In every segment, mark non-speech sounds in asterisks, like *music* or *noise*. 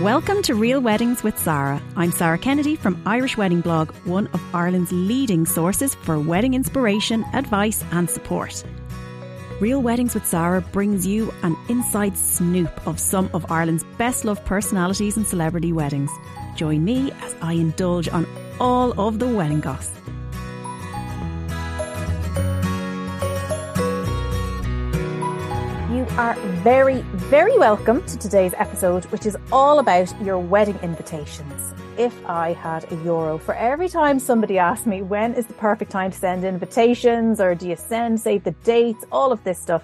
Welcome to Real Weddings with Sarah. I'm Sarah Kennedy from Irish Wedding Blog, one of Ireland's leading sources for wedding inspiration, advice, and support. Real Weddings with Sarah brings you an inside snoop of some of Ireland's best loved personalities and celebrity weddings. Join me as I indulge on all of the wedding gossip. Are very, very welcome to today's episode, which is all about your wedding invitations. If I had a euro for every time somebody asked me when is the perfect time to send invitations? Or do you send, save the dates, all of this stuff,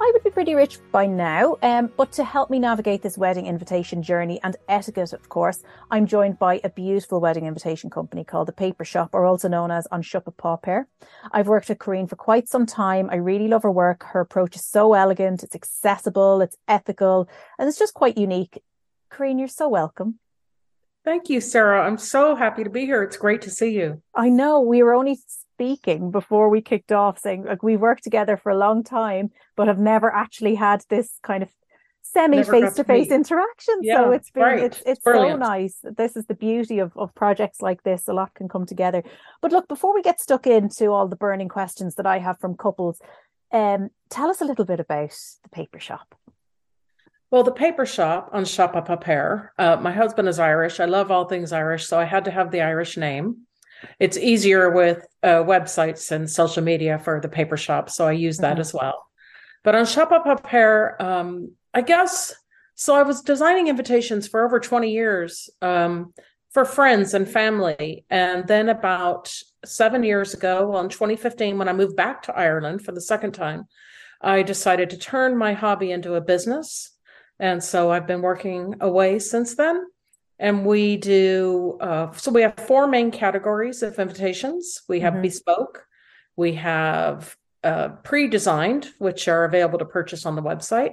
I would be pretty rich by now. Um, but to help me navigate this wedding invitation journey and etiquette, of course, I'm joined by a beautiful wedding invitation company called The Paper Shop, or also known as On Shop Paw Pair. I've worked with Corinne for quite some time. I really love her work. Her approach is so elegant, it's accessible, it's ethical, and it's just quite unique. Corinne, you're so welcome. Thank you, Sarah. I'm so happy to be here. It's great to see you. I know we were only speaking before we kicked off, saying like we've worked together for a long time, but have never actually had this kind of semi face to face interaction. Yeah, so it's been right. it's it's Brilliant. so nice. This is the beauty of of projects like this. A lot can come together. But look, before we get stuck into all the burning questions that I have from couples, um, tell us a little bit about the paper shop. Well, the paper shop on Shop Paper. Uh, my husband is Irish. I love all things Irish, so I had to have the Irish name. It's easier with uh, websites and social media for the paper shop, so I use that Mhm. as well. But on Shop a Paper, um, I guess so. I was designing invitations for over twenty years um, for friends and family, and then about seven years ago, well, in 2015, when I moved back to Ireland for the second time, I decided to turn my hobby into a business. And so I've been working away since then. And we do, uh, so we have four main categories of invitations we have Mhm. bespoke, we have uh, pre designed, which are available to purchase on the website.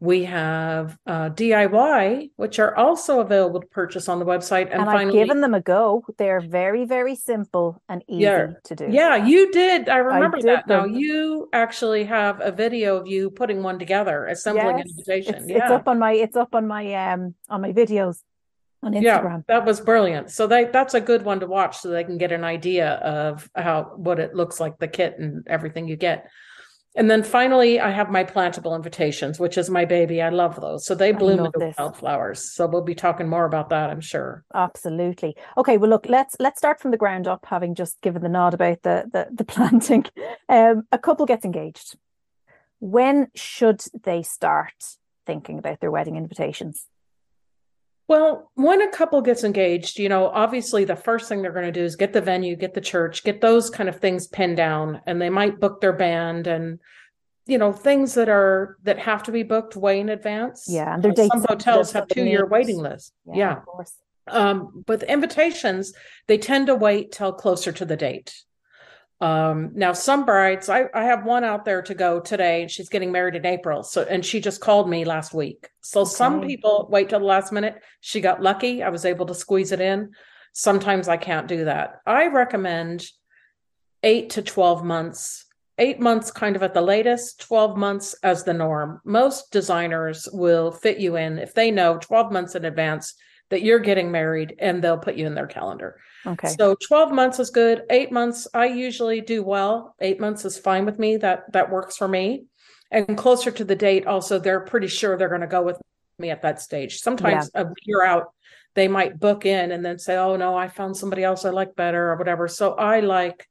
We have uh, DIY, which are also available to purchase on the website. And, And, I've given them a go. They're very, very simple and easy Yeah. to do. Yeah, you did. I remember did that now. You actually have a video of you putting one together, assembling an invitation. It's, yeah. it's up on my it's up on my um on my videos on yeah, that was brilliant. So they that's a good one to watch so they can get an idea of how what it looks like, the kit and everything you get. And then finally, I have my plantable invitations, which is my baby. I love those. So they bloom into this. wildflowers. So we'll be talking more about that, I'm sure. Absolutely. Okay, well look, let's let's start from the ground up, having just given the nod about the the, the *laughs* planting. Um, a couple gets engaged. When should they start thinking about their wedding invitations? Well, when a couple gets engaged, you know, obviously the first thing they're going to do is get the venue, get the church, get those kind of things pinned down, and they might book their band and you know things that are that have to be booked way in advance. Yeah, their dates Some hotels have two year waiting lists. Yeah. of course. Um, but the invitations, they tend to wait till closer to the date. Um, now some brides, I, I have one out there to go today, and she's getting married in April. So, and she just called me last week. So some people wait till the last minute. She got lucky. I was able to squeeze it in. Sometimes I can't do that. I recommend eight to 12 months, eight months kind of at the latest, 12 months as the norm. Most designers will fit you in if they know 12 months in advance that you're getting married and they'll put you in their calendar. Okay. So 12 months is good. 8 months I usually do well. 8 months is fine with me. That that works for me. And closer to the date also they're pretty sure they're going to go with me at that stage. Sometimes a year out they might book in and then say, "Oh no, I found somebody else I like better or whatever." So I like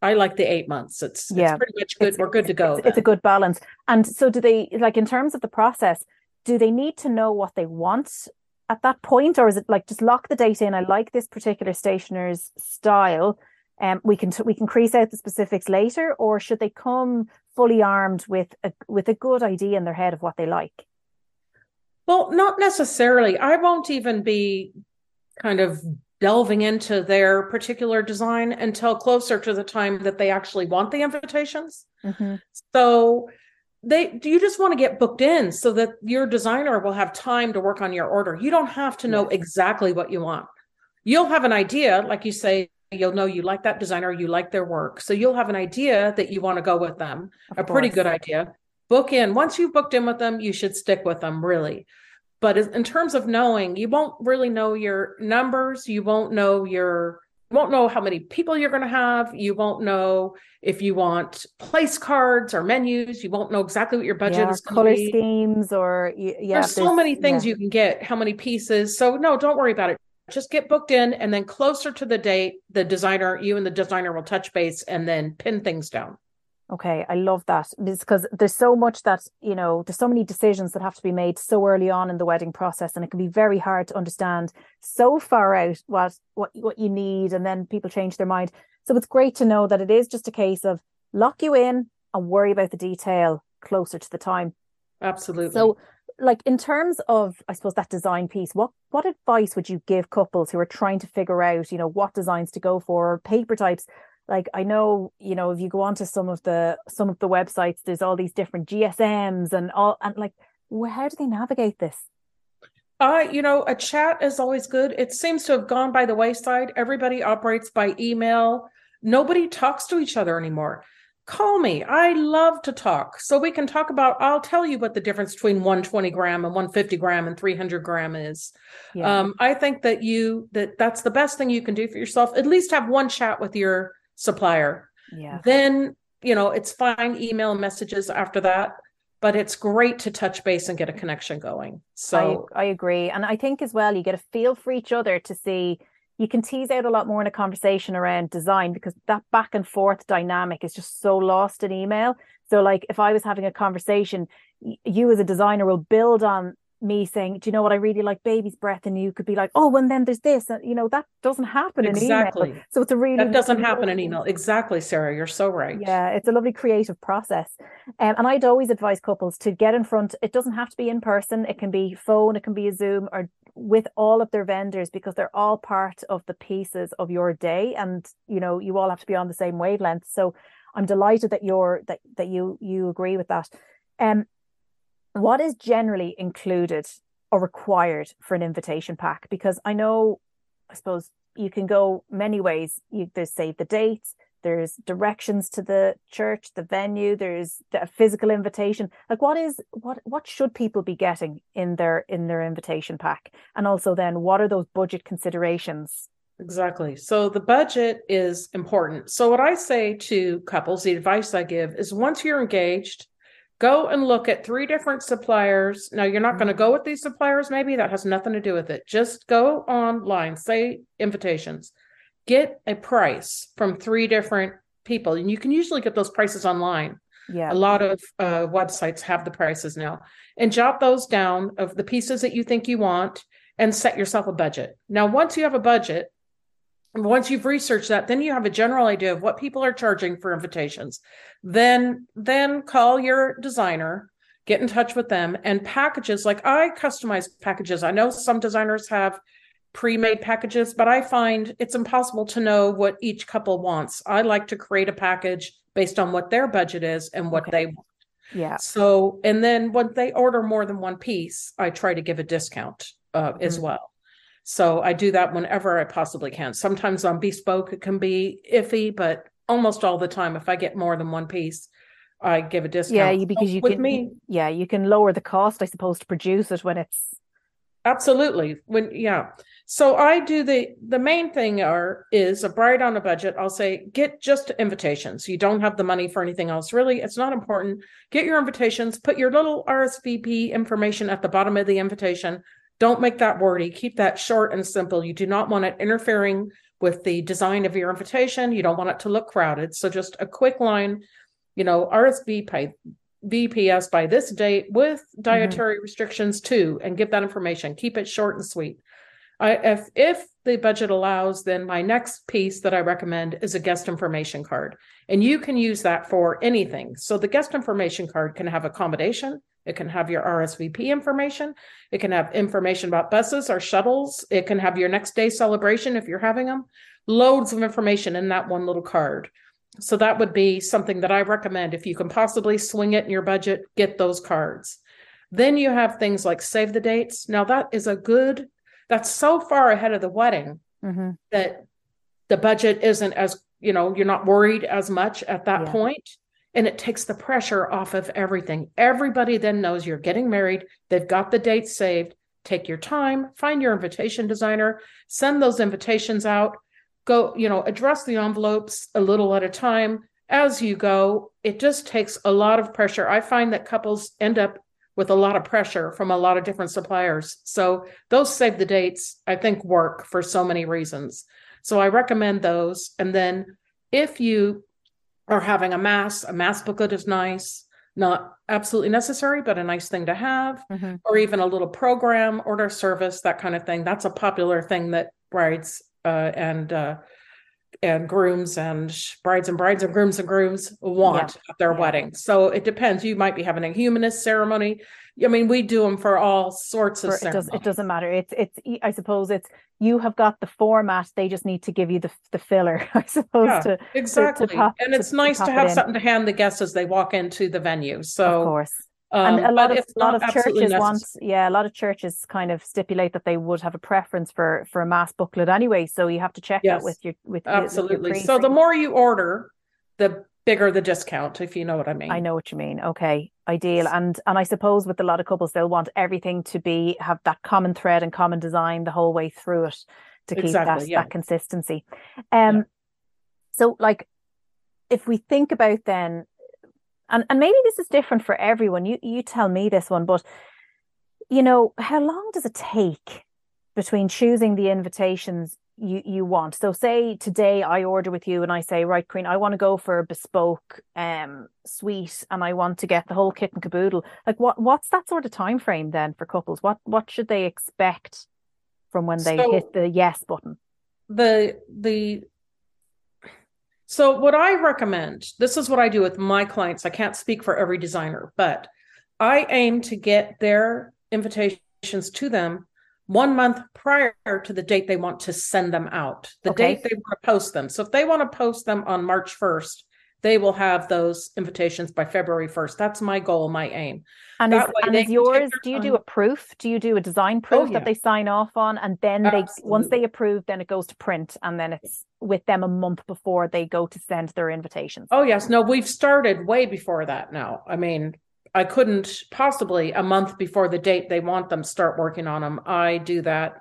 I like the 8 months. It's Yeah. it's pretty much good. It's- We're good to go. It's, it's a good balance. And so do they like in terms of the process, do they need to know what they want at that point or is it like just lock the date in I like this particular stationer's style um we can t- we can crease out the specifics later or should they come fully armed with a with a good idea in their head of what they like? Well, not necessarily. I won't even be kind of delving into their particular design until closer to the time that they actually want the invitations. Mhm. So they do you just want to get booked in so that your designer will have time to work on your order. You don't have to know exactly what you want. You'll have an idea, like you say, you'll know you like that designer, you like their work. So you'll have an idea that you want to go with them. Of a pretty good idea. Book in. Once you've booked in with them, you should stick with them really. But in terms of knowing, you won't really know your numbers. You won't know your won't know how many people you're going to have. You won't know if you want place cards or menus. You won't know exactly what your budget yeah, is. Color be. schemes or yeah. There's, so many things yeah. you can get. How many pieces? So no, don't worry about it. Just get booked in, and then closer to the date, the designer, you and the designer will touch base and then pin things down. Okay, I love that because there's so much that, you know, there's so many decisions that have to be made so early on in the wedding process and it can be very hard to understand so far out what what what you need and then people change their mind. So it's great to know that it is just a case of lock you in and worry about the detail closer to the time. Absolutely. So like in terms of I suppose that design piece, what what advice would you give couples who are trying to figure out, you know, what designs to go for, paper types? Like i know you know if you go onto some of the some of the websites there's all these different gsms and all and like how do they navigate this uh, you know, a chat is always good. It seems to have gone by the wayside. Everybody operates by email. Nobody talks to each other anymore. Call me. I love to talk. So we can talk about, I'll tell you what the difference between 120 gram and 150 gram and 300 gram is. Yeah. Um, I think that you, that that's the best thing you can do for yourself. At least have one chat with your supplier. Yeah. Then, you know, it's fine email messages after that, but it's great to touch base and get a connection going. So I, I agree. And I think as well, you get a feel for each other to see you can tease out a lot more in a conversation around design because that back and forth dynamic is just so lost in email. So, like, if I was having a conversation, you as a designer will build on me saying, "Do you know what? I really like baby's breath," and you could be like, "Oh, well, then there's this," and you know that doesn't happen exactly. in email. So it's a really that doesn't happen in email. Exactly, Sarah. You're so right. Yeah, it's a lovely creative process, um, and I'd always advise couples to get in front. It doesn't have to be in person. It can be phone. It can be a Zoom or with all of their vendors because they're all part of the pieces of your day, and you know you all have to be on the same wavelength. So I'm delighted that you're that that you you agree with that. Um, what is generally included or required for an invitation pack? Because I know, I suppose you can go many ways. You there's say the dates, there's directions to the church, the venue, there's a physical invitation. Like what is what what should people be getting in their in their invitation pack? And also then what are those budget considerations? Exactly. So the budget is important. So what I say to couples, the advice I give is once you're engaged, go and look at three different suppliers. Now, you're not going to mm-hmm. go with these suppliers, maybe that has nothing to do with it. Just go online, say invitations, get a price from three different people. And you can usually get those prices online. Yeah. A lot of uh, websites have the prices now. And jot those down of the pieces that you think you want and set yourself a budget. Now, once you have a budget, once you've researched that then you have a general idea of what people are charging for invitations. Then then call your designer get in touch with them and packages like i customize packages. I know some designers have pre-made packages but i find it's impossible to know what each couple wants. I like to create a package based on what their budget is and what okay. they want. Yeah. So and then when they order more than one piece i try to give a discount uh, mm-hmm. as well so I do that whenever I possibly can. Sometimes on bespoke, it can be iffy, but almost all the time, if I get more than one piece, I give a discount. Yeah, you, because you With can. Me, yeah, you can lower the cost, I suppose, to produce it when it's absolutely when yeah. So I do the the main thing are is a bride on a budget. I'll say get just invitations. You don't have the money for anything else. Really, it's not important. Get your invitations. Put your little RSVP information at the bottom of the invitation don't make that wordy. Keep that short and simple. You do not want it interfering with the design of your invitation. You don't want it to look crowded. So just a quick line, you know, RSVP VPS by this date with dietary mm-hmm. restrictions too, and give that information. Keep it short and sweet. I, if if the budget allows, then my next piece that I recommend is a guest information card, and you can use that for anything. So the guest information card can have accommodation, it can have your RSVP information. It can have information about buses or shuttles. It can have your next day celebration if you're having them. Loads of information in that one little card. So that would be something that I recommend. If you can possibly swing it in your budget, get those cards. Then you have things like save the dates. Now, that is a good, that's so far ahead of the wedding mm-hmm. that the budget isn't as, you know, you're not worried as much at that yeah. point and it takes the pressure off of everything. Everybody then knows you're getting married. They've got the date saved. take your time, find your invitation designer, send those invitations out, go, you know, address the envelopes a little at a time as you go. It just takes a lot of pressure. I find that couples end up with a lot of pressure from a lot of different suppliers. So those save the dates, I think, work for so many reasons. So I recommend those. And then if you are having a mass, a mass booklet is nice, not absolutely necessary, but a nice thing to have, mm-hmm. or even a little program, order service, that kind of thing. That's a popular thing that brides uh, and uh, and grooms and brides and brides and grooms and grooms want yeah. at their yeah. wedding. So it depends. You might be having a humanist ceremony. I mean, we do them for all sorts of for, it, does, it doesn't matter. It's it's I suppose it's you have got the format. They just need to give you the the filler, *laughs* I suppose. Yeah, to, exactly. To, to pop, and it's nice to, have something to hand the guests as they walk into the venue. So of course. Um, and a lot of a lot of churches want yeah a lot of churches kind of stipulate that they would have a preference for for a mass booklet anyway so you have to check yes, that with your with absolutely. Your so the more you order the bigger the discount if you know what i mean. I know what you mean. Okay ideal. And and i suppose with a lot of couples they'll want everything to be have that common thread and common design the whole way through it to keep exactly, that yeah. that consistency. Um yeah. so like if we think about then and and maybe this is different for everyone. You you tell me this one but you know how long does it take between choosing the invitations you you want? So say today i order with you and i say right queen i want to go for a bespoke um suite and i want to get the whole kit and caboodle. Like what what's that sort of time frame then for couples? What what should they expect from when they so hit the yes button? the the so, what I recommend, this is what I do with my clients. I can't speak for every designer, but I aim to get their invitations to them one month prior to the date they want to send them out, the okay. date they want to post them. So, if they want to post them on March 1st, they will have those invitations by February 1st. That's my goal, my aim. And is, and is yours, do you do a proof? Do you do a design oh, proof oh, yeah. that they sign off on? And then Absolutely. they, once they approve, then it goes to print and then it's with them a month before they go to send their invitations. Oh, yes. No, we've started way before that now. I mean, I couldn't possibly a month before the date they want them start working on them. I do that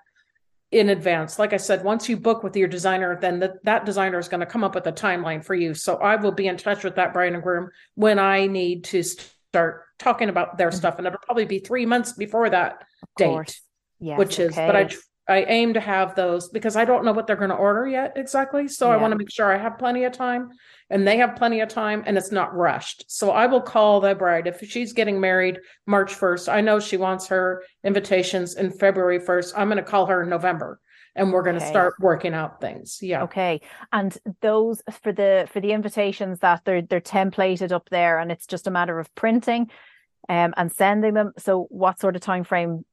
in advance. Like I said, once you book with your designer, then the, that designer is going to come up with a timeline for you. So I will be in touch with that bride and groom when I need to start talking about their mm-hmm. stuff, and it'll probably be three months before that date. Yes, which is, but I I aim to have those because I don't know what they're going to order yet exactly. So yeah. I want to make sure I have plenty of time and they have plenty of time and it's not rushed. So I will call the bride if she's getting married March 1st. I know she wants her invitations in February 1st. I'm going to call her in November and we're going okay. to start working out things. Yeah. Okay. And those for the for the invitations that they're they're templated up there and it's just a matter of printing um and sending them. So what sort of time frame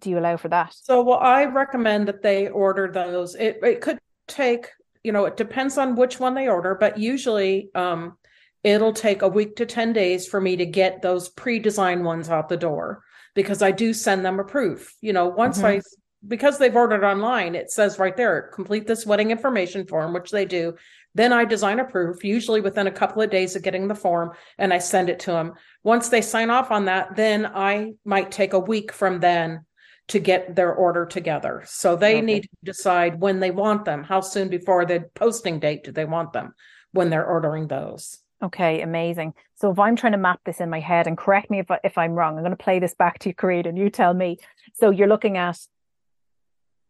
do you allow for that? So, well, I recommend that they order those. It it could take, you know, it depends on which one they order, but usually um, it'll take a week to 10 days for me to get those pre-designed ones out the door because I do send them a proof. You know, once mm-hmm. I because they've ordered online, it says right there, complete this wedding information form, which they do. Then I design a proof, usually within a couple of days of getting the form, and I send it to them. Once they sign off on that, then I might take a week from then to get their order together. So they okay. need to decide when they want them. How soon before the posting date do they want them when they're ordering those? Okay, amazing. So if I'm trying to map this in my head, and correct me if I, if I'm wrong, I'm going to play this back to you, Karina, and you tell me. So you're looking at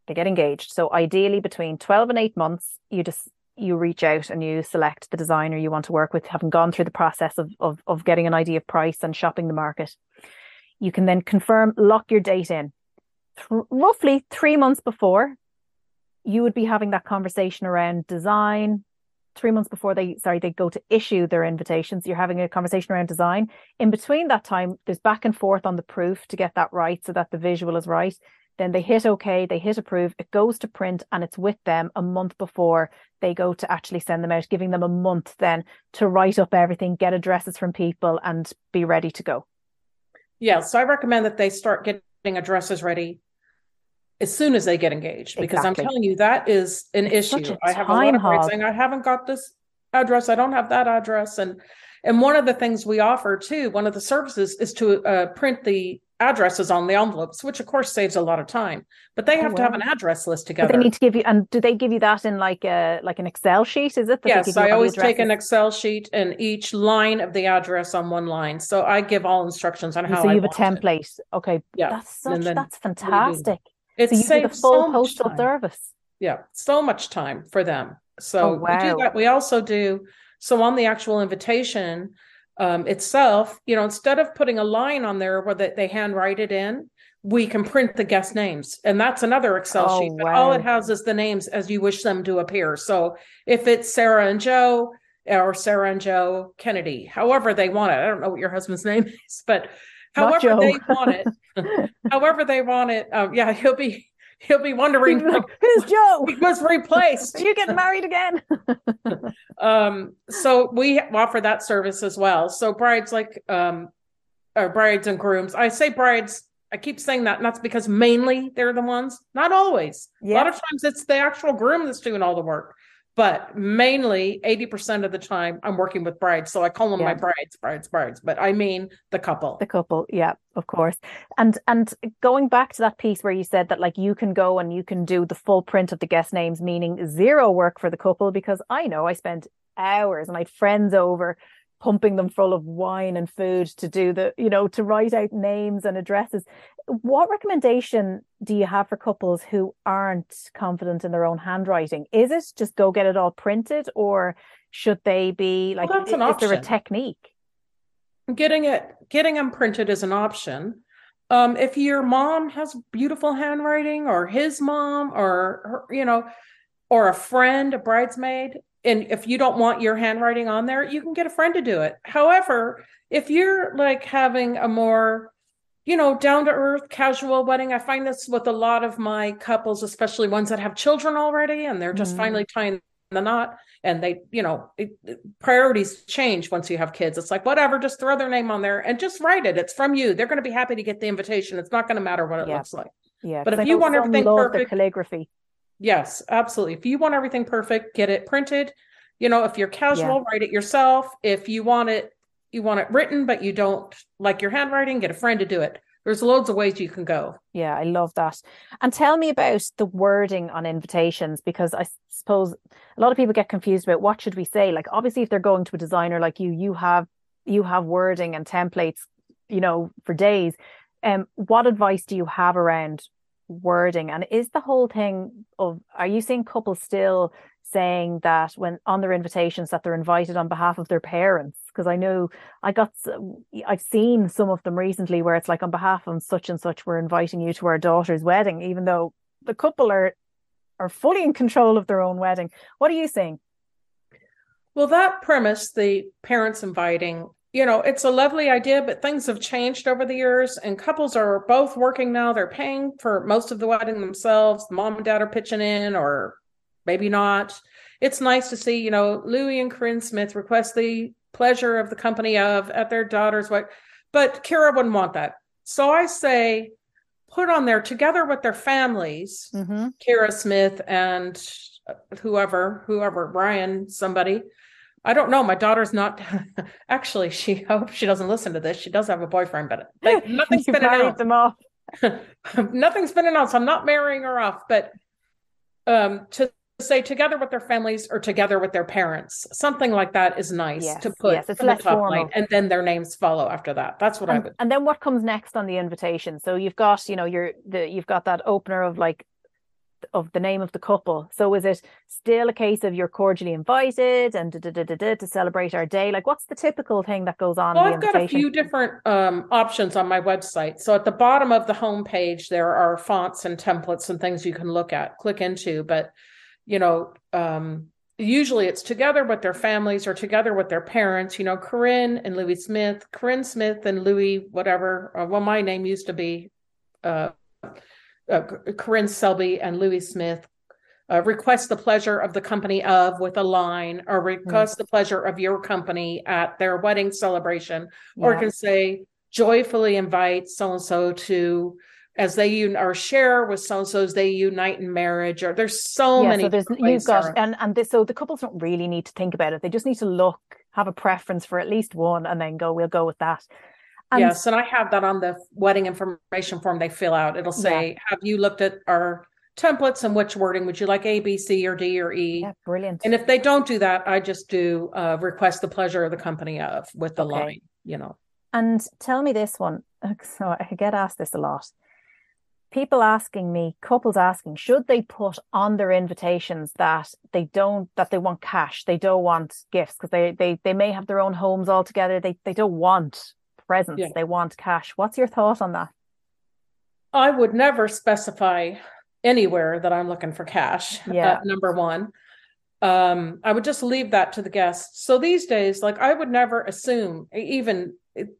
they get engaged. So ideally, between 12 and 8 months, you just you reach out and you select the designer you want to work with, having gone through the process of of, of getting an idea of price and shopping the market. You can then confirm, lock your date in th- roughly three months before, you would be having that conversation around design. Three months before they, sorry, they go to issue their invitations, you're having a conversation around design. In between that time, there's back and forth on the proof to get that right so that the visual is right. Then they hit OK, they hit approve, it goes to print, and it's with them a month before they go to actually send them out, giving them a month then to write up everything, get addresses from people, and be ready to go. Yeah, so I recommend that they start getting addresses ready as soon as they get engaged because exactly. i'm telling you that is an it's issue i have a lot of brides saying i haven't got this address i don't have that address and and one of the things we offer too one of the services is to uh, print the addresses on the envelopes, which of course saves a lot of time. But they Oh, have to have an address list But together. they need to give you, and do they give you that in like a like an Excel sheet? Is it? that they give Yes, I always take an? Excel sheet and each line of the address on one line. So I give all instructions on how So I you have a want it. template. Okay, Yeah, that's such then that's fantastic. It So you do the full so postal time. service. Yeah, so much time for them. So Oh, we do that. We also do so on the actual invitation um, itself. You know, instead of putting a line on there where they, they handwrite it in, we can print the guest names, and that's another Excel Oh, sheet. But all it has is the names as you wish them to appear. So if it's Sarah and Joe or Sarah and Joe Kennedy, however they want it. I don't know what your husband's *laughs* name is, but however they want it, *laughs* however they want it. Um, yeah, he'll be he'll be wondering like, Who's Joe? *laughs* he was replaced. Are you getting married again? *laughs* um so we offer that service as well so brides like um or brides and grooms i say brides i keep saying that and that's because mainly they're the ones not always a lot of times it's the actual groom that's doing all the work but mainly 80% of the time i'm working with brides. So i call them my brides brides brides but i mean the couple. The couple, yeah, of course. And and going back to that piece where you said that like you can go and you can do the full print of the guest names, meaning zero work for the couple, because I know I spent hours and I had friends over pumping them full of wine and food to do the, you know, to write out names and addresses. What recommendation do you have for couples who aren't confident in their own handwriting? Is it just go get it all printed or should they be like, that's an is there a technique? getting it getting them printed is an option um if your mom has beautiful handwriting or his mom or her, you know or a friend a bridesmaid and if you don't want your handwriting on there you can get a friend to do it however if you're like having a more you know down to earth casual wedding i find this with a lot of my couples especially ones that have children already and they're just Mhm. finally tying the knot and they you know it, it- priorities change once you have kids it's like whatever just throw their name on there and just write it it's from you they're going to be happy to get the invitation it's not going to matter what it Yeah. looks like Yeah, But if I you want everything perfect- calligraphy. Yes absolutely if you want everything perfect get it printed you know if you're casual write it yourself if you want it you want it written but you don't like your handwriting get a friend to do it there's loads of ways you can go Yeah, I love that. And tell me about the wording on invitations because I suppose a lot of people get confused about what should we say. Like obviously if they're going to a designer like you, you have you have wording and templates, you know, for days. Um, what advice do you have around wording? And is the whole thing of are you seeing couples still saying that when on their invitations that they're invited on behalf of their parents? Because I know I got I've seen some of them recently where it's like on behalf of such and such we're inviting you to our daughter's wedding, even though the couple are are fully in control of their own wedding. What are you saying? Well, that premise, the parents inviting, you know, it's a lovely idea, but things have changed over the years, and couples are both working now. They're paying for most of the wedding themselves. Mom and dad are pitching in, or maybe not. It's nice to see, you know, Louis and Corinne Smith request the pleasure of the company of at their daughter's wedding, but Kira wouldn't want that. So I say, put on there together with their families. Mm-hmm. Kira Smith and whoever, whoever, Ryan, somebody. I don't know. My daughter's not *laughs* actually. She hopes she doesn't listen to this. She does have a boyfriend, but they, *laughs* nothing's been announced. them off. *laughs* nothing's been announced. I'm not marrying her off, but um, to say together with their families or together with their parents, something like that is nice Yes, to put yes, it's less top formal. line, and then their names follow after that. That's what I would. and then what comes next on the invitation? So you've got, you know, your the you've got that opener of like of the name of the couple. So is it still a case of you're cordially invited and da, da, da, to celebrate our day? Like what's the typical thing that goes on Well, in the I've got a few different um, options on my website. So at the bottom of the homepage, there are fonts and templates and things you can look at, click into. But you know, um, usually it's together with their families or together with their parents. You know, Corinne and Louis Smith, Corinne Smith and Louis, whatever. Uh, well, my name used to be uh, uh, Corinne Selby and Louis Smith. Uh, request the pleasure of the company of with a line, or request the pleasure of your company at their wedding celebration, or can say joyfully invite so and so to as they un- or share with so and so as they unite in marriage. Or there's so yeah, many. so there's you've got and and this so the couples don't really need to think about it. They just need to look, have a preference for at least one, and then go. We'll go with that. Yes, and I have that on the wedding information form they fill out. It'll say, yeah. "Have you looked at our templates and which wording would you like A, B, C, or D, or E?" Yeah, brilliant. And if they don't do that, I just do uh, request the pleasure of the company of with the okay. line. You know. And tell me this one. *laughs* So I get asked this a lot. People asking me, couples asking, should they put on their invitations that they don't that they want cash, they don't want gifts because they they they may have their own homes altogether. They they don't want presents. Yeah. They want cash. What's your thought on that? I would never specify anywhere that I'm looking for cash. *laughs* Yeah. Uh, number one. Um, I would just leave that to the guests. So these days, like I would never assume, even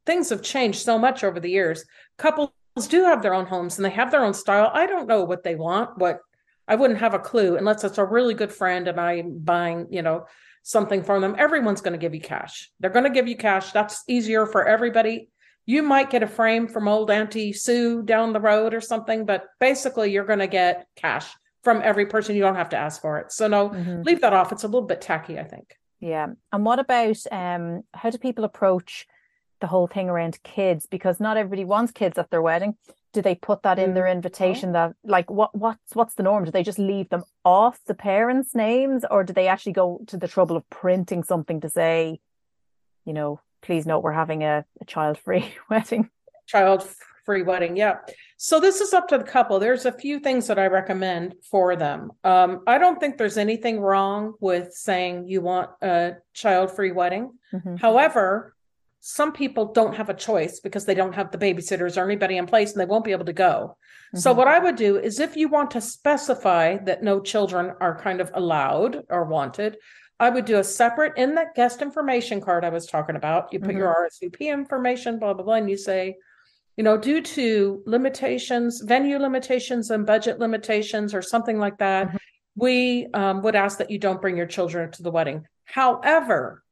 things have changed so much over the years. Couples do have their own homes and they have their own style. I don't know what they want, what I wouldn't have a clue unless it's a really good friend and I'm buying, you know, something from them, everyone's going to give you cash. They're going to give you cash. That's easier for everybody. You might get a frame from old Auntie Sue down the road or something, but basically you're going to get cash from every person. You don't have to ask for it. So no, mm-hmm. leave that off. It's a little bit tacky, I think. Yeah. And what about um how do people approach the whole thing around kids? Because not everybody wants kids at their wedding do they put that in their mm, invitation that like what what's what's the norm? Do they just leave them off the parents names or do they actually go to the trouble of printing something to say you know please note we're having a, a child free *laughs* wedding. Child free wedding yeah. So this is up to the couple. There's a few things that i recommend for them. Um, i don't think there's anything wrong with saying you want a child free wedding. Mm-hmm. however some people don't have a choice because they don't have the babysitters or anybody in place and they won't be able to go. Mm-hmm. So, what I would do is if you want to specify that no children are kind of allowed or wanted, I would do a separate in that guest information card I was talking about. You put mm-hmm. your RSVP information, blah, blah, blah, and you say, you know, due to limitations, venue limitations, and budget limitations, or something like that, mm-hmm. we um, would ask that you don't bring your children to the wedding. However,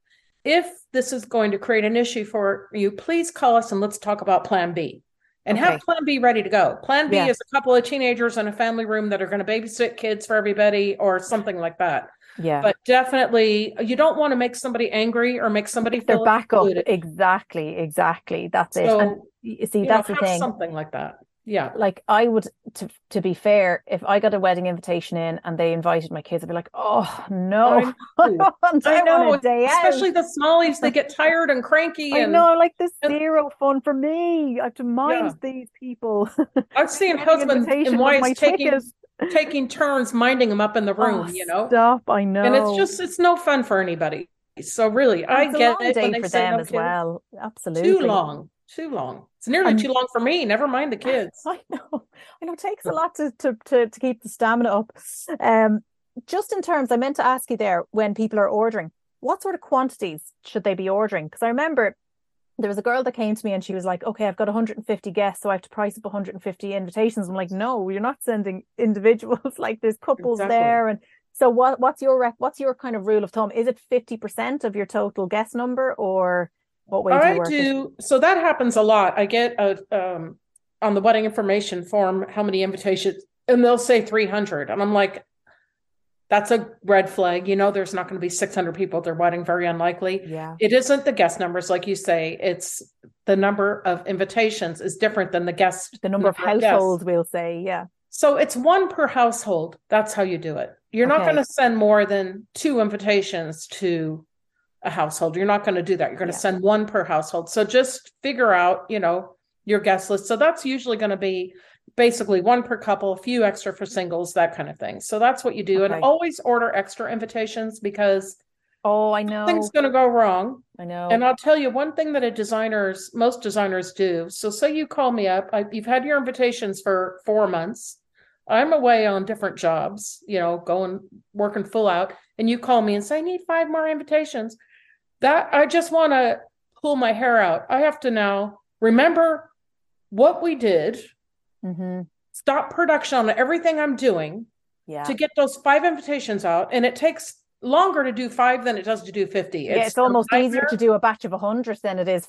if this is going to create an issue for you, please call us and let's talk about plan B and okay. have plan B ready to go. Plan B yeah. is a couple of teenagers in a family room that are going to babysit kids for everybody or something like that. Yeah. But definitely you don't want to make somebody angry or make somebody feel back up. Exactly, exactly. That's so, it. And you see, that's know, the thing. Something like that yeah like i would to to be fair if i got a wedding invitation in and they invited my kids i'd be like oh no oh, i, *laughs* I know. especially out. the smallies they get tired and cranky and, i know like this zero fun for me. I have to mind yeah. these people. *laughs* I've seen husbands and wives taking taking turns minding them up in the oh, room oh, you know? stop i know and it's just it's no fun for anybody. So really and i get it day for them no as well. Absolutely. too long too long. It's nearly too long for me. Never mind the kids. *laughs* I know. I know. It takes a lot to to to, to keep the stamina up. Um, just in terms, I meant to ask you there when people are ordering, what sort of quantities should they be ordering? Because I remember there was a girl that came to me and she was like, "Okay, I've got 150 guests, so I have to price up 150 invitations." I'm like, "No, you're not sending *laughs* individuals. like there's couples exactly. there." And so, what what's your rec- what's your kind of rule of thumb? Is it 50 percent of your total guest number, or what way do I do so that happens a lot. I get a um on the wedding information form how many invitations and they'll say 300 and I'm like that's a red flag. You know, there's not going to be 600 people at their wedding, very unlikely. Yeah. It isn't the guest numbers, like you say. It's the number of invitations is different than the guest. The number, number of households, we'll say. Yeah. So it's one per household. That's how you do it. You're okay. not going to send more than two invitations to a household. You're not going to do that. You're going to yeah. send one per household. So just figure out, you know, your guest list. So that's usually going to be basically one per couple, a few extra for singles, that kind of thing. So that's what you do. Okay. And always order extra invitations because oh, I know things going to go wrong. I know. And I'll tell you one thing that a designers, most designers do. So say you call me up, I, you've had your invitations for four months. I'm away on different jobs, you know, going working full out, and you call me and say, I need five more invitations that I just want to pull my hair out. I have to now remember what we did, mm-hmm. stop production on everything I'm doing yeah. to get those five invitations out. And it takes longer to do five than it does to do 50. It's yeah, it's almost easier to do a batch of 100 than it is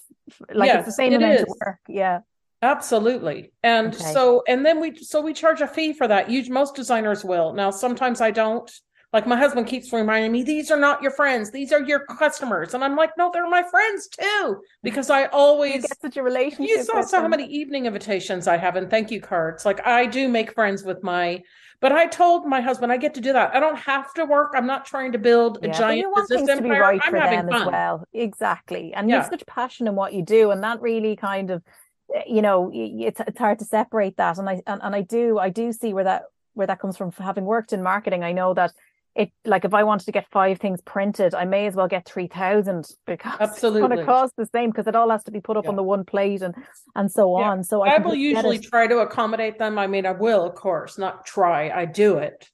like yes, it's the same amount is. of work. Yeah. Absolutely. And okay. so and then we so we charge a fee for that. You most designers will. Now sometimes I don't like my husband keeps reminding me, these are not your friends, these are your customers. And I'm like, no, they're my friends too. Because I always you get such a relationship. You saw so many evening invitations I have and thank you cards. Like I do make friends with my but I told my husband I get to do that. I don't have to work. I'm not trying to build a yeah, giant you want business things empire. To be right I'm for them fun. as well. Exactly. And yeah. you have such passion in what you do. And that really kind of eh, you know, it's it's hard to separate that. And I and, and I do I do see where that where that comes from having worked in marketing. I know that it like if I wanted to get five things printed, I may as well get three thousand *laughs* because Absolutely. it's going to cost the same because it all has to be put up yeah. on the one plate and and so yeah. on. So I, I will usually try to accommodate them. I mean, I will, of course, not try. I do it,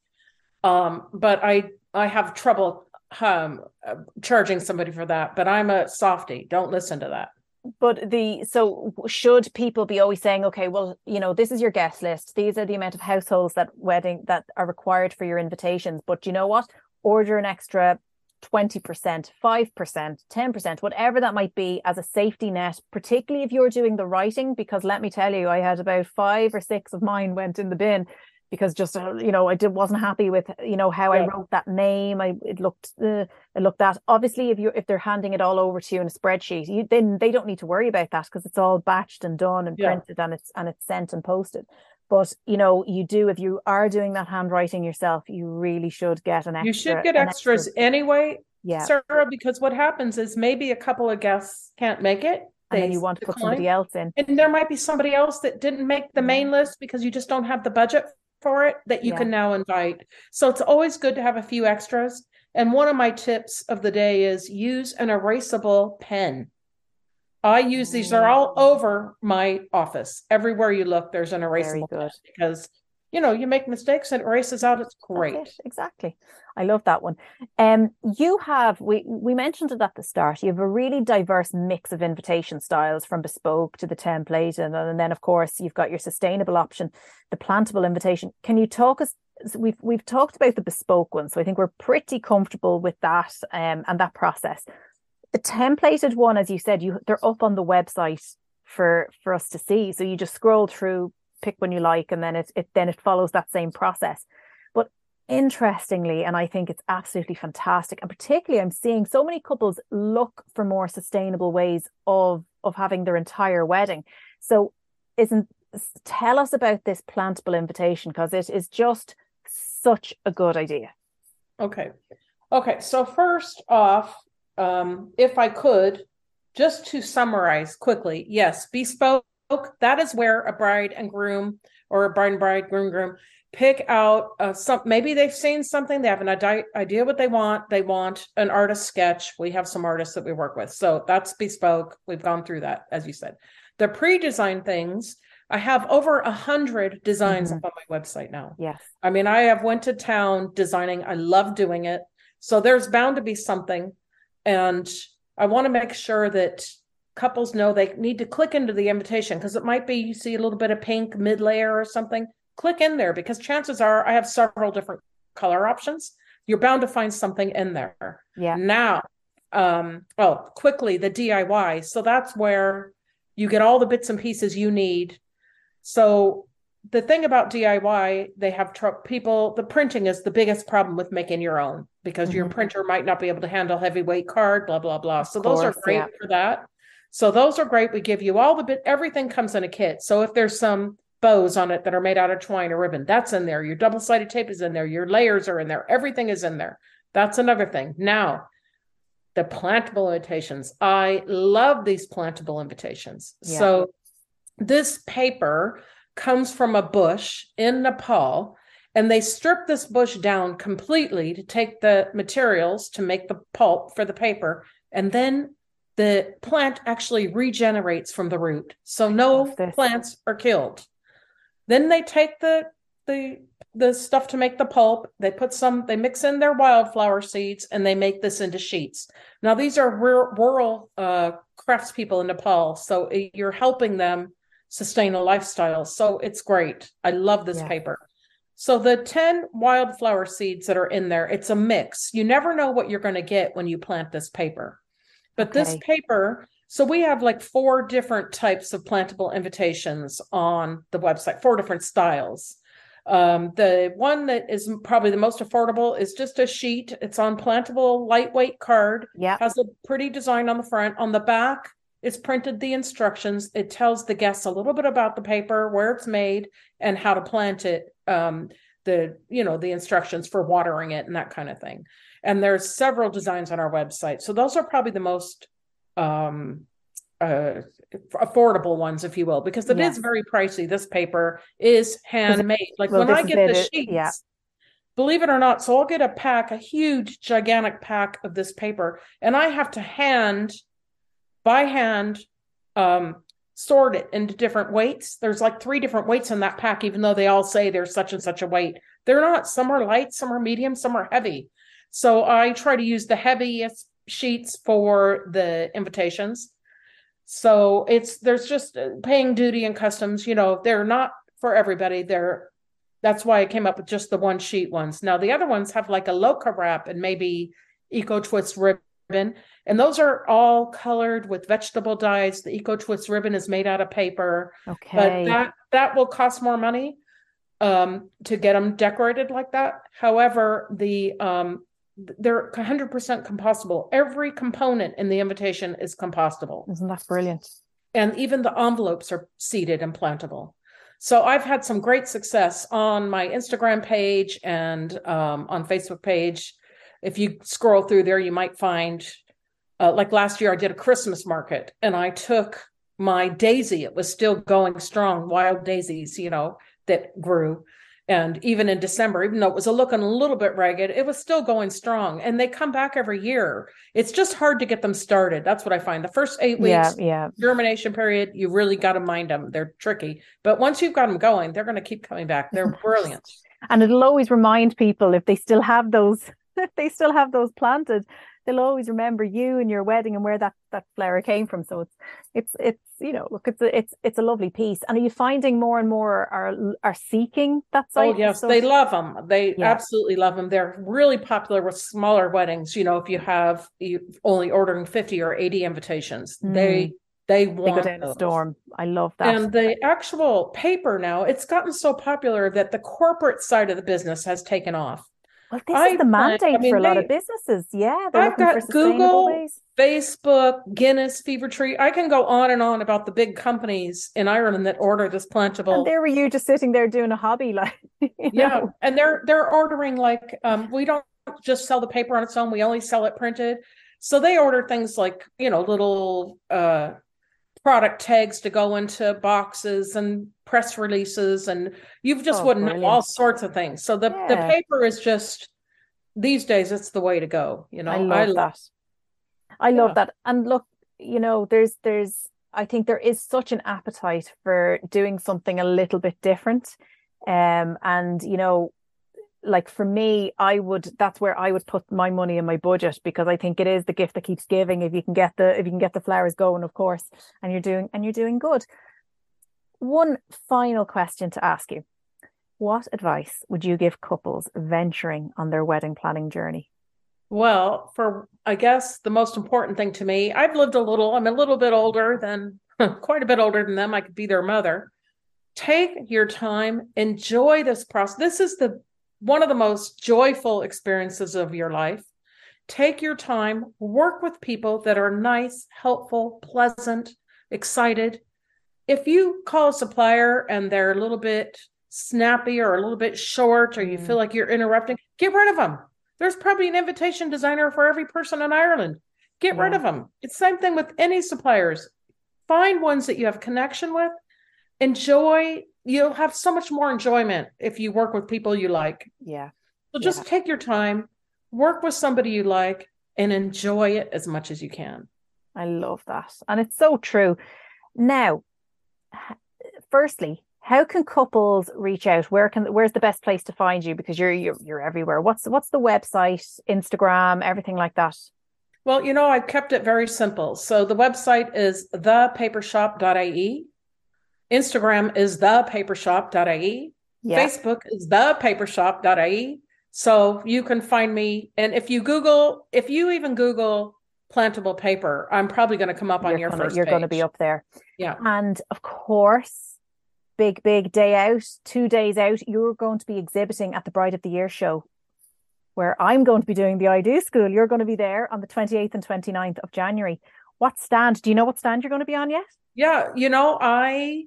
um, but I I have trouble um, uh, charging somebody for that. But I'm a softy. Don't listen to that but the so should people be always saying okay well you know this is your guest list. These are the amount of households that wedding that are required for your invitations. But you know what? Order an extra 20% 5% 10% whatever that might be as a safety net particularly if you're doing the writing because let me tell you i had about five or six of mine went in the bin because just uh, you know I did, wasn't happy with you know how yeah. I wrote that name. I it looked uh, it looked that obviously if you if they're handing it all over to you in a spreadsheet, you then they don't need to worry about that because it's all batched and done and yeah. printed and it's and it's sent and posted. But you know you do if you are doing that handwriting yourself, you really should get an extra. You should get extras extra. anyway, yeah, Sarah. Because what happens is maybe a couple of guests can't make it. and then you want to decline. put somebody else in. And there might be somebody else that didn't make the main list because you just don't have the budget for it that you yeah. can now invite. So it's always good to have a few extras. And one of my tips of the day is use an erasable pen. I use these, they're all over my office. Everywhere you look, there's an erasable pen because you know, you make mistakes and it erases out. It's great. It. Exactly. I love that one. Um, you have we we mentioned it at the start. You have a really diverse mix of invitation styles from bespoke to the template, and, and then of course you've got your sustainable option, the plantable invitation. Can you talk us? We've we've talked about the bespoke one, so I think we're pretty comfortable with that um, and that process. The templated one, as you said, you they're up on the website for for us to see. So you just scroll through, pick one you like, and then it, it then it follows that same process. Interestingly, and I think it's absolutely fantastic, and particularly I'm seeing so many couples look for more sustainable ways of of having their entire wedding. So isn't tell us about this plantable invitation because it is just such a good idea. Okay. Okay. So first off, um, if I could, just to summarize quickly, yes, bespoke that is where a bride and groom or a bride and bride groom groom pick out uh, some maybe they've seen something they have an idea what they want they want an artist sketch. We have some artists that we work with. So that's bespoke. We've gone through that as you said. The pre-designed things i have over a hundred designs mm-hmm. up on my website now. Yes. I mean i have went to town designing. I love doing it. So there's bound to be something. And i want to make sure that couples know they need to click into the invitation because it might be you see a little bit of pink mid layer or something. Click in there because chances are I have several different color options. You're bound to find something in there. Yeah. Now, um, oh, quickly the DIY. So that's where you get all the bits and pieces you need. So the thing about DIY, they have tr- people. The printing is the biggest problem with making your own because mm-hmm. your printer might not be able to handle heavyweight card, blah blah blah. So course, those are great yeah. for that. So those are great. We give you all the bit, everything comes in a kit. So if there's some bows on it that are made out of twine or ribbon, that's in there. Your double sided tape is in there. Your layers are in there. Everything is in there. That's another thing. Now, the plantable invitations. I love these plantable invitations. Yeah. So this paper comes from a bush in Nepal and they strip this bush down completely to take the materials to make the pulp for the paper and then the plant actually regenerates from the root. So no plants are killed. Then they take the the the stuff to make the pulp. They put some, they mix in their wildflower seeds and they make this into sheets. Now, these are rural, rural uh, craftspeople in Nepal. So you're helping them sustain a lifestyle. So it's great. I love this yeah. paper. So the 10 wildflower seeds that are in there, it's a mix. You never know what you're going to get when you plant this paper. But okay. this paper, so we have like four different types of plantable invitations on the website, four different styles. Um, the one that is probably the most affordable is just a sheet. It's on plantable, lightweight card. Yeah. Has a pretty design on the front. On the back, it's printed the instructions. It tells the guests a little bit about the paper, where it's made, and how to plant it. Um, the you know the instructions for watering it and that kind of thing. And there's several designs on our website. So those are probably the most um, uh, affordable ones, if you will, because it Yes. is very pricey. This paper is handmade. Like well, when I get the sheets, yeah. believe it or not, so I'll get a pack, a huge, gigantic pack of this paper, and I have to hand by hand um sort it into different weights. There's like three different weights in that pack, even though they all say there's such and such a weight. They're not. Some are light, some are medium, some are heavy. So I try to use the heaviest sheets for the invitations. So it's there's just uh, paying duty and customs, you know, they're not for everybody. They're that's why I came up with just the one sheet ones. Now the other ones have like a lokta wrap and maybe eco twist ribbon. And those are all colored with vegetable dyes. The eco twist ribbon is made out of paper Okay. but that that will cost more money um to get them decorated like that however the um they're 100% compostable. Every component in the invitation is compostable. Isn't that brilliant? and even the envelopes are seeded and plantable. So i've had some great success on my instagram page and um, on facebook page. If you scroll through there you might find uh, like last year i did a christmas market and i took my daisy. It was still going strong wild daisies you know that grew and even in december even though it was a looking a little bit ragged it was still going strong. And they come back every year. It's just hard to get them started. That's what i find. The first eight Yeah, weeks yeah. germination period you really got to mind them they're tricky. But once you've got them going they're going to keep coming back. They're *laughs* brilliant. And it'll always remind people if they still have those, *laughs* if they still have those planted, they'll always remember you and your wedding and where that that flower came from. So it's it's it's you know look it's a, it's it's a lovely piece. And are you finding more and more are are seeking that oh, site? Oh yes, they love them. They Yeah. absolutely love them. They're really popular with smaller weddings. You know, if you have you only ordering fifty or eighty invitations, they mm. they they go want down a storm. I love that. And the actual paper now, it's gotten so popular that the corporate side of the business has taken off. Well, this I is the find- mandate I mean, for a lot of businesses. Yeah, they're I've got for Google, ways. Facebook, Guinness, Fever Tree. I can go on and on about the big companies in Ireland that order this plantable. And there were you just sitting there doing a hobby, *laughs* like yeah know. and they're they're ordering like um we don't just sell the paper on its own we only sell it printed so they order things like you know little uh product tags to go into boxes and press releases and you've just Oh, wouldn't all sorts of things so the the paper is just these days it's the way to go you know I love that. I love Yeah. that. And look, you know, there's there's I think there is such an appetite for doing something a little bit different. Um and you know, like for me, I would that's where I would put my money in my budget because I think it is the gift that keeps giving if you can get the if you can get the flowers going, of course, and you're doing and you're doing good. One final question to ask you. What advice would you give couples venturing on their wedding planning journey? Well, for I guess the most important thing to me, I've lived a little, I'm a little bit older than *laughs* quite a bit older than them. I could be their mother. Take your time, enjoy this process. This is the one of the most joyful experiences of your life. Take your time, work with people that are nice, helpful, pleasant, excited. If you call a supplier and they're a little bit snappy or a little bit short, or you Mm. feel like you're interrupting, get rid of them. There's probably an invitation designer for every person in Ireland. Get rid of them. It's same thing with any suppliers. Find ones that you have connection with. Enjoy. You'll have so much more enjoyment if you work with people you like. Yeah. So just Yeah. take your time, work with somebody you like, and enjoy it as much as you can. I love that. And it's so true. Now, firstly, how can couples reach out? Where can where's the best place to find you? Because you're you're you're everywhere. What's what's the website, Instagram, everything like that? Well, you know, I've kept it very simple. So the website is thepapershop.ie. Instagram is thepapershop.ie. Yeah. Facebook is thepapershop.ie. So you can find me. And if you Google, if you even Google plantable paper, I'm probably going to come up on you're your gonna, first you're going to be up there. Yeah. And of course, big, big day out, two days out, you're going to be exhibiting at the Bride of the Year show, where I'm going to be doing the I Do School. You're going to be there on the 28th and 29th of January. What stand? Do you know what stand you're going to be on yet? Yeah, you know, I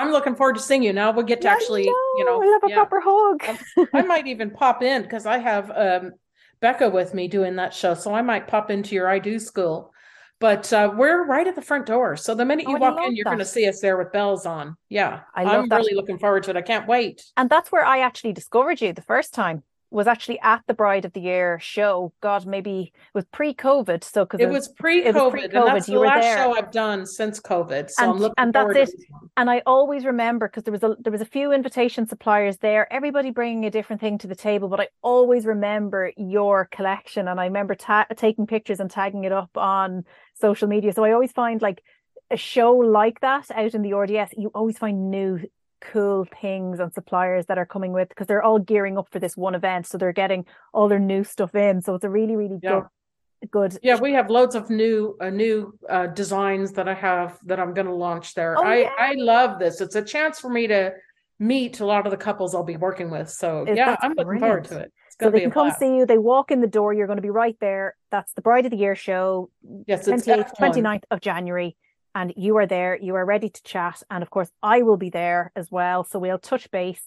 I'm looking forward to seeing you. Now we'll get to actually, know. you know, we'll have a yeah. proper hug. I might even pop in because I have um, Becca with me doing that show, so I might pop into your I Do School but uh, we're right at the front door. So the minute you oh, walk in, you're going to see us there with bells on. Yeah. I am really looking forward to it. I can't wait. And that's where I actually discovered you the first time was actually at the Bride of the Year show. God, maybe it was pre-COVID. So because it, it, was pre-COVID, pre-COVID and that's the last there. show I've done since COVID. So and, I'm looking and that's it. And I always remember because there was a there was a few invitation suppliers there, everybody bringing a different thing to the table. But I always remember your collection, and I remember ta- taking pictures and tagging it up on social media. So I always find like a show like that out in the RDS, you always find new cool things and suppliers that are coming with because they're all gearing up for this one event. So they're getting all their new stuff in. So it's a really, really yeah. good good yeah we have loads of new uh, new uh, designs that i have that i'm going to launch there oh, i yeah. i love this it's a chance for me to meet a lot of the couples i'll be working with so it, yeah i'm looking forward to it so they can come see you they walk in the door you're going to be right there that's the bride of the year show yes 28th 29th of january and you are there, you are ready to chat. And of course, I will be there as well. So we'll touch base.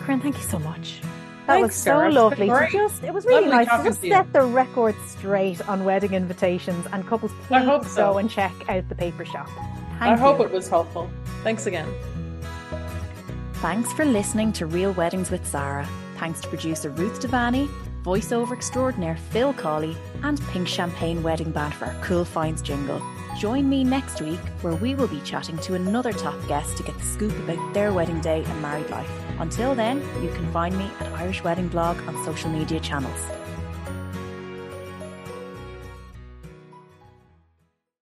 Corinne, thank you so much. That Thanks, was so Sarah. lovely to just, it was really lovely nice to just set the record straight on wedding invitations and couples please go so. and check out the paper shop. Thank I you. hope it was helpful. Thanks again. Thanks for listening to Real Weddings with Sarah. Thanks to producer Ruth Devani, voiceover extraordinaire Phil Cawley, and Pink Champagne Wedding Band for our Cool Finds jingle. Join me next week where we will be chatting to another top guest to get the scoop about their wedding day and married life. Until then, you can find me at Irish Wedding Blog on social media channels.